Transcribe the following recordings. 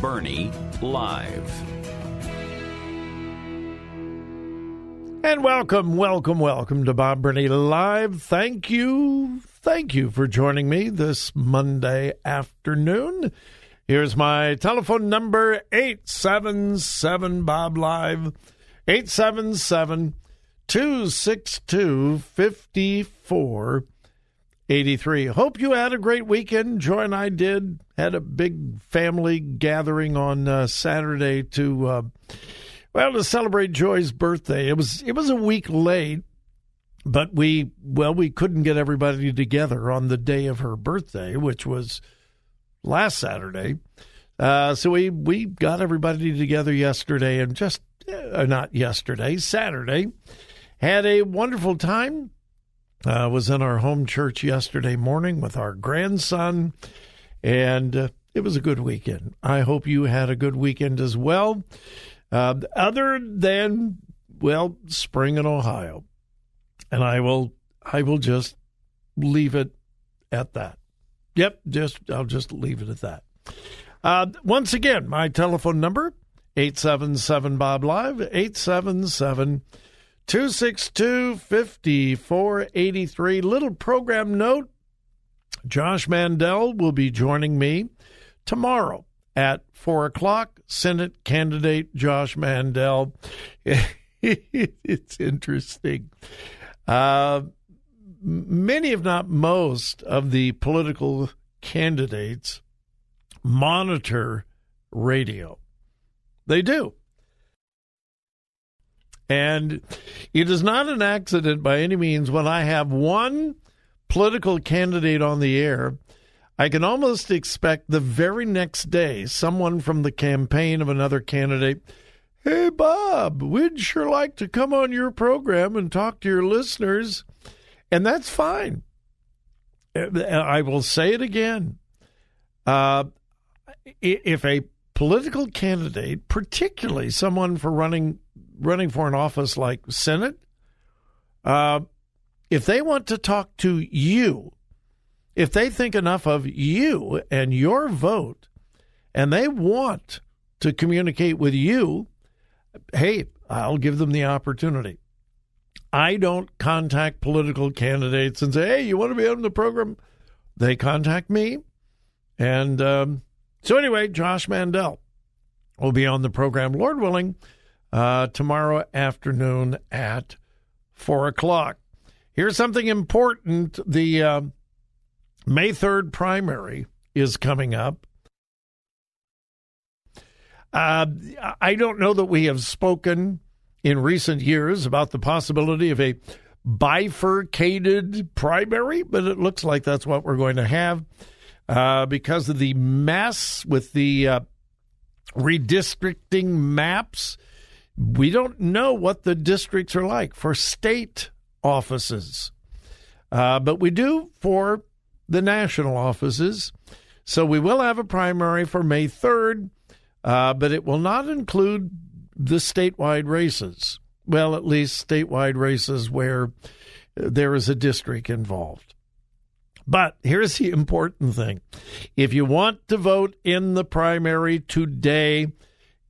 Burney Live. And welcome, welcome, welcome to Bob Burney Live. Thank you, thank you for joining me this Monday afternoon. Here's my telephone number 877 Bob Live 877 262 5483. Hope you had a great weekend. Joy and I did. Had a big family gathering on uh, Saturday to. Uh, well, to celebrate Joy's birthday, it was it was a week late, but we well we couldn't get everybody together on the day of her birthday, which was last Saturday. Uh, so we we got everybody together yesterday and just uh, not yesterday, Saturday, had a wonderful time. Uh, was in our home church yesterday morning with our grandson, and uh, it was a good weekend. I hope you had a good weekend as well. Uh, other than well, spring in Ohio, and I will I will just leave it at that. Yep, just I'll just leave it at that. Uh, once again, my telephone number 877 Bob Live 877 262 5483. Little program note Josh Mandel will be joining me tomorrow at 4 o'clock. Senate candidate Josh Mandel. it's interesting. Uh, many, if not most, of the political candidates monitor radio. They do. And it is not an accident by any means when I have one political candidate on the air. I can almost expect the very next day someone from the campaign of another candidate, hey, Bob, we'd sure like to come on your program and talk to your listeners. And that's fine. I will say it again. Uh, if a political candidate, particularly someone for running running for an office like Senate, uh, if they want to talk to you, if they think enough of you and your vote, and they want to communicate with you, hey, I'll give them the opportunity. I don't contact political candidates and say, hey, you want to be on the program? They contact me. And um, so, anyway, Josh Mandel will be on the program, Lord willing, uh, tomorrow afternoon at 4 o'clock. Here's something important the uh, May 3rd primary is coming up. Uh, I don't know that we have spoken in recent years about the possibility of a bifurcated primary, but it looks like that's what we're going to have uh, because of the mess with the uh, redistricting maps. We don't know what the districts are like for state offices, uh, but we do for the national offices. So we will have a primary for May 3rd, uh, but it will not include the statewide races. Well, at least statewide races where there is a district involved. But here's the important thing. If you want to vote in the primary, today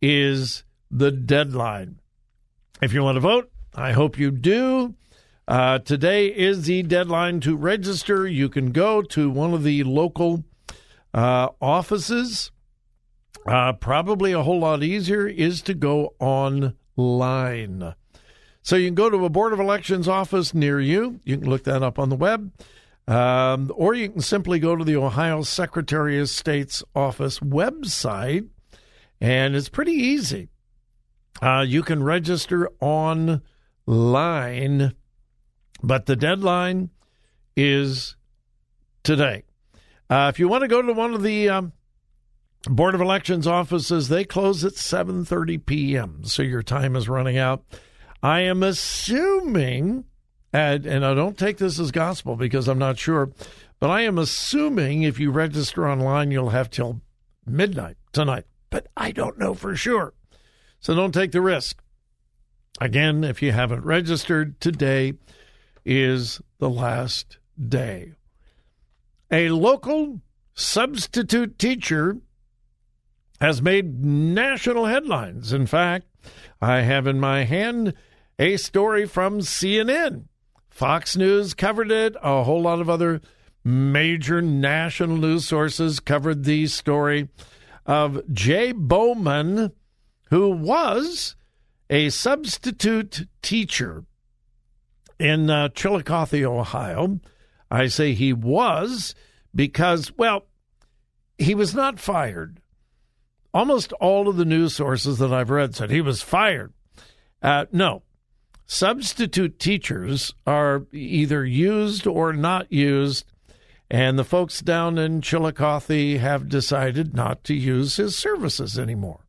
is the deadline. If you want to vote, I hope you do. Uh, today is the deadline to register. You can go to one of the local uh, offices. Uh, probably a whole lot easier is to go online. So you can go to a Board of Elections office near you. You can look that up on the web. Um, or you can simply go to the Ohio Secretary of State's office website, and it's pretty easy. Uh, you can register online, but the deadline is today. Uh, if you want to go to one of the um, Board of Elections offices, they close at 7:30 p.m., so your time is running out. I am assuming, and, and I don't take this as gospel because I'm not sure, but I am assuming if you register online, you'll have till midnight tonight. But I don't know for sure. So don't take the risk. Again, if you haven't registered, today is the last day. A local substitute teacher has made national headlines. In fact, I have in my hand a story from CNN. Fox News covered it. A whole lot of other major national news sources covered the story of Jay Bowman, who was a substitute teacher in uh, Chillicothe, Ohio. I say he was because, well, he was not fired. Almost all of the news sources that I've read said he was fired. Uh, no, substitute teachers are either used or not used, and the folks down in Chillicothe have decided not to use his services anymore.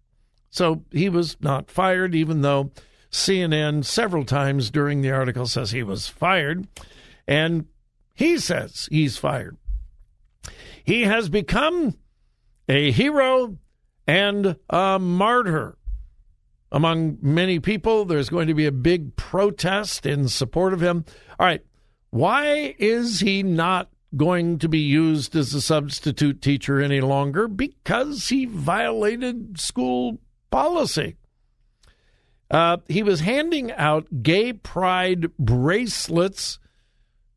So he was not fired, even though CNN several times during the article says he was fired, and he says he's fired. He has become a hero and a martyr among many people. There's going to be a big protest in support of him. All right, why is he not going to be used as a substitute teacher any longer? Because he violated school policy. Uh, he was handing out gay pride bracelets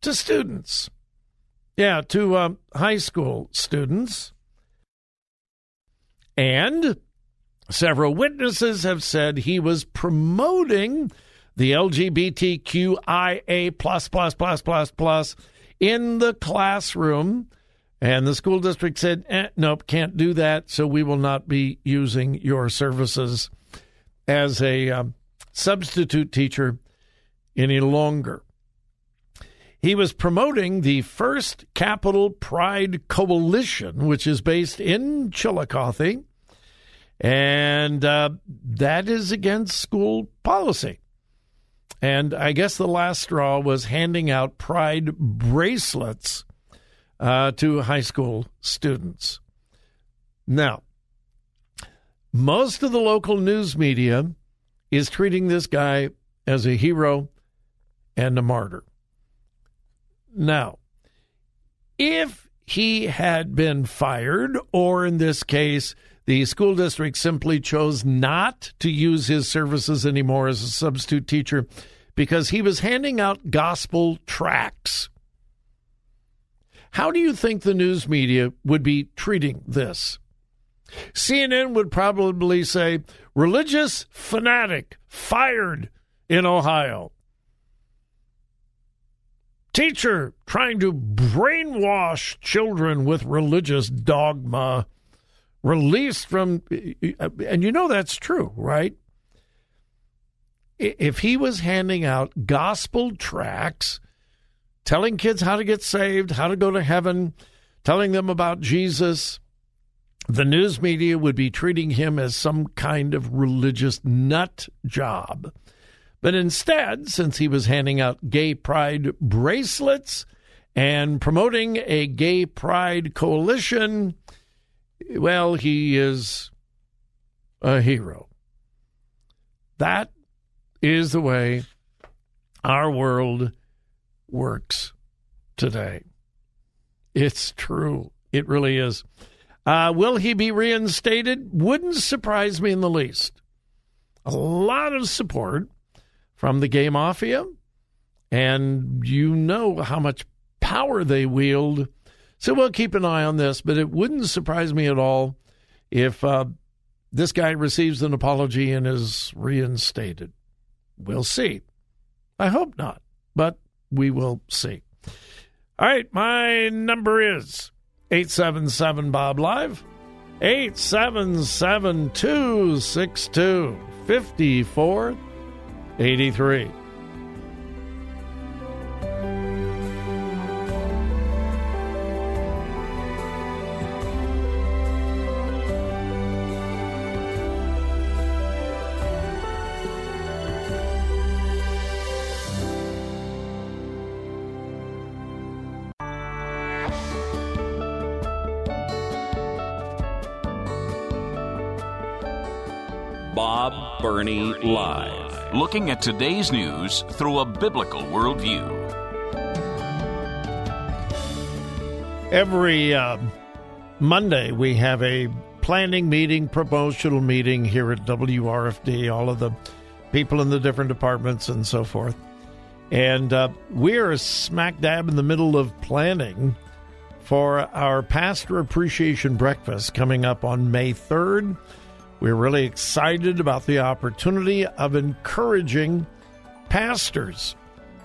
to students. Yeah, to uh, high school students. And Several witnesses have said he was promoting the LGBTQIA plus plus plus plus plus in the classroom. And the school district said, eh, nope, can't do that. So we will not be using your services as a um, substitute teacher any longer. He was promoting the first Capital Pride Coalition, which is based in Chillicothe. And uh, that is against school policy. And I guess the last straw was handing out pride bracelets uh, to high school students. Now, most of the local news media is treating this guy as a hero and a martyr. Now, if he had been fired, or in this case, the school district simply chose not to use his services anymore as a substitute teacher because he was handing out gospel tracts. How do you think the news media would be treating this? CNN would probably say religious fanatic fired in Ohio. Teacher trying to brainwash children with religious dogma released from, and you know that's true, right? if he was handing out gospel tracts, telling kids how to get saved, how to go to heaven, telling them about Jesus, the news media would be treating him as some kind of religious nut job. But instead, since he was handing out gay pride bracelets and promoting a gay pride coalition, well, he is a hero. That is the way our world works today. It's true. It really is. Uh, will he be reinstated? Wouldn't surprise me in the least. A lot of support from the gay mafia, and you know how much power they wield. So we'll keep an eye on this, but it wouldn't surprise me at all if uh, this guy receives an apology and is reinstated. We'll see. I hope not, but we will see. All right, my number is 877 Bob Live, 877 262 5483. Bob Burney Live. Looking at today's news through a biblical worldview. Every uh, Monday, we have a planning meeting, promotional meeting here at WRFD, all of the people in the different departments and so forth. And uh, we're smack dab in the middle of planning for our Pastor Appreciation Breakfast coming up on May 3rd. We're really excited about the opportunity of encouraging pastors.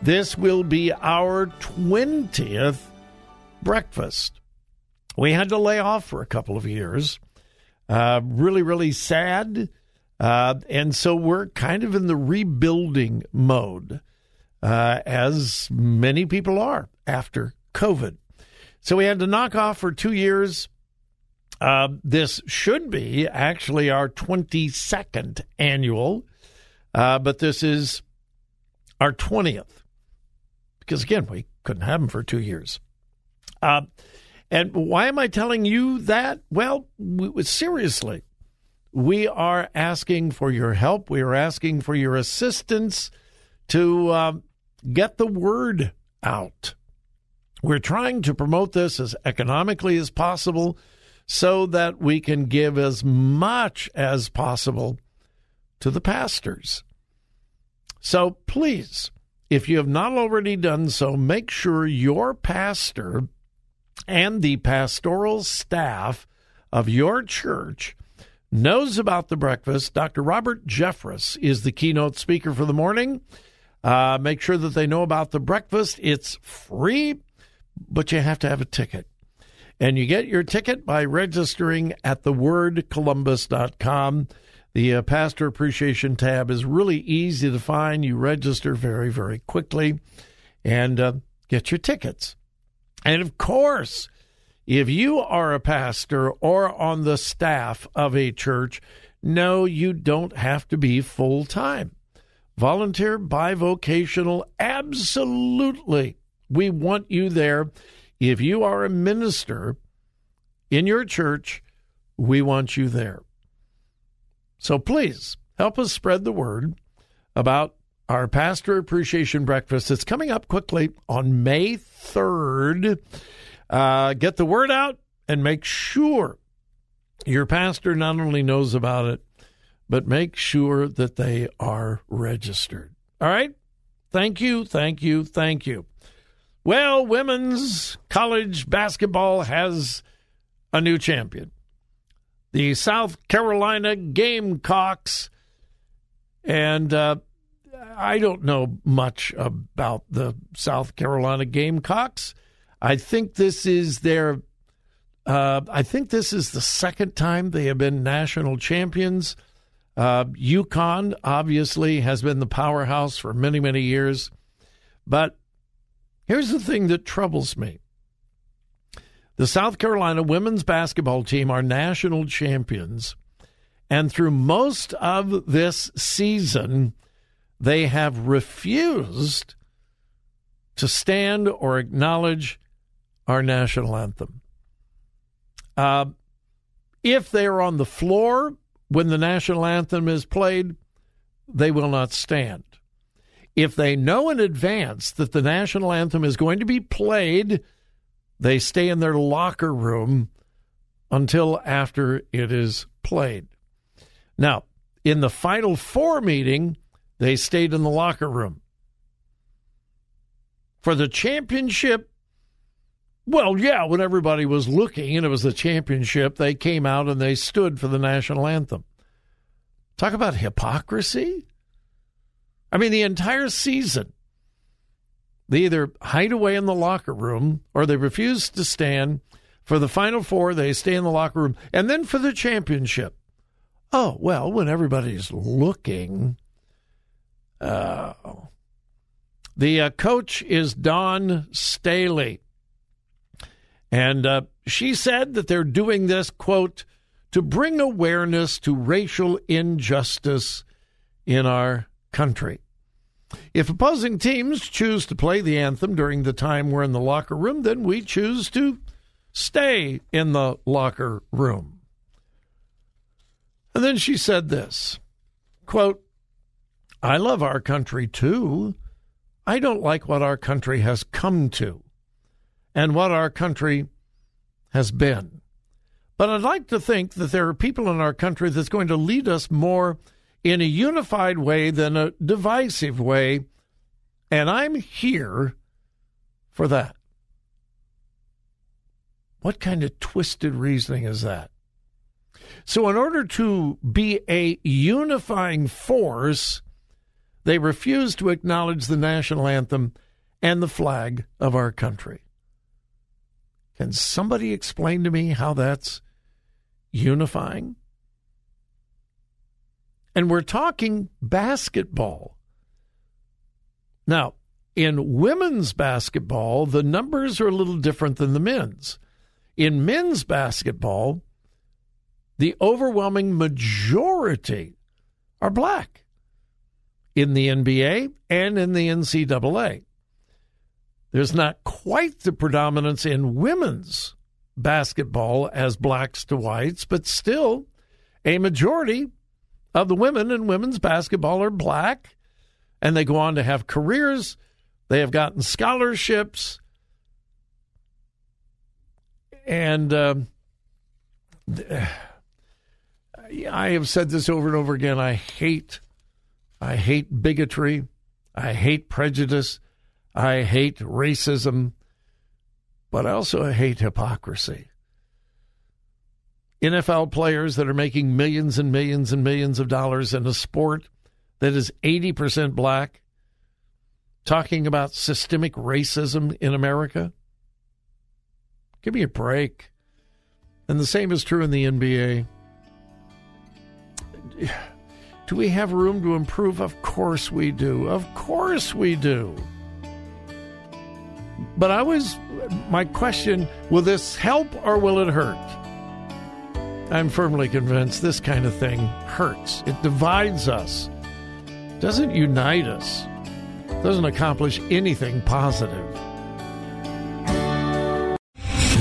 This will be our 20th breakfast. We had to lay off for a couple of years. Uh, really, really sad. Uh, and so we're kind of in the rebuilding mode, uh, as many people are after COVID. So we had to knock off for two years. Uh, this should be actually our 22nd annual, uh, but this is our 20th because, again, we couldn't have them for two years. Uh, and why am I telling you that? Well, we, seriously, we are asking for your help. We are asking for your assistance to uh, get the word out. We're trying to promote this as economically as possible so that we can give as much as possible to the pastors. So please, if you have not already done so, make sure your pastor and the pastoral staff of your church knows about the breakfast. Dr. Robert Jeffress is the keynote speaker for the morning. Uh, make sure that they know about the breakfast. It's free, but you have to have a ticket. And you get your ticket by registering at thewordcolumbus.com. The uh, Pastor Appreciation tab is really easy to find. You register very, very quickly and uh, get your tickets. And of course, if you are a pastor or on the staff of a church, no, you don't have to be full time. Volunteer, bivocational, absolutely. We want you there if you are a minister in your church, we want you there. So please help us spread the word about our Pastor Appreciation Breakfast. It's coming up quickly on May 3rd. Uh, get the word out and make sure your pastor not only knows about it, but make sure that they are registered. All right? Thank you, thank you, thank you. Well, women's college basketball has a new champion. The South Carolina Gamecocks. And uh, I don't know much about the South Carolina Gamecocks. I think this is their. Uh, I think this is the second time they have been national champions. Uh, UConn obviously has been the powerhouse for many, many years. But here's the thing that troubles me the South Carolina women's basketball team are national champions. And through most of this season, they have refused to stand or acknowledge our national anthem. Uh, if they are on the floor when the national anthem is played, they will not stand. If they know in advance that the national anthem is going to be played, they stay in their locker room until after it is played. Now, in the Final Four meeting, they stayed in the locker room. For the championship, well, yeah, when everybody was looking and it was the championship, they came out and they stood for the national anthem. Talk about hypocrisy. I mean, the entire season, they either hide away in the locker room or they refuse to stand. For the Final Four, they stay in the locker room. And then for the championship, oh, well, when everybody's looking. Uh, the uh, coach is Dawn Staley. And uh, she said that they're doing this, quote, to bring awareness to racial injustice in our country. If opposing teams choose to play the anthem during the time we're in the locker room, then we choose to stay in the locker room. And then she said this quote, I love our country too. I don't like what our country has come to and what our country has been. But I'd like to think that there are people in our country that's going to lead us more in a unified way than a divisive way. And I'm here for that. What kind of twisted reasoning is that? So, in order to be a unifying force, they refuse to acknowledge the national anthem and the flag of our country. Can somebody explain to me how that's unifying? And we're talking basketball. Now, in women's basketball, the numbers are a little different than the men's. In men's basketball, the overwhelming majority are black in the NBA and in the NCAA. There's not quite the predominance in women's basketball as blacks to whites, but still a majority of the women in women's basketball are black, and they go on to have careers. They have gotten scholarships. And um, I have said this over and over again. I hate, I hate bigotry. I hate prejudice. I hate racism. But I also hate hypocrisy. NFL players that are making millions and millions and millions of dollars in a sport that is 80% black, talking about systemic racism in America. Give me a break. And the same is true in the NBA. Do we have room to improve? Of course we do. Of course we do. But I was, my question will this help or will it hurt? I'm firmly convinced this kind of thing hurts. It divides us, doesn't unite us, doesn't accomplish anything positive.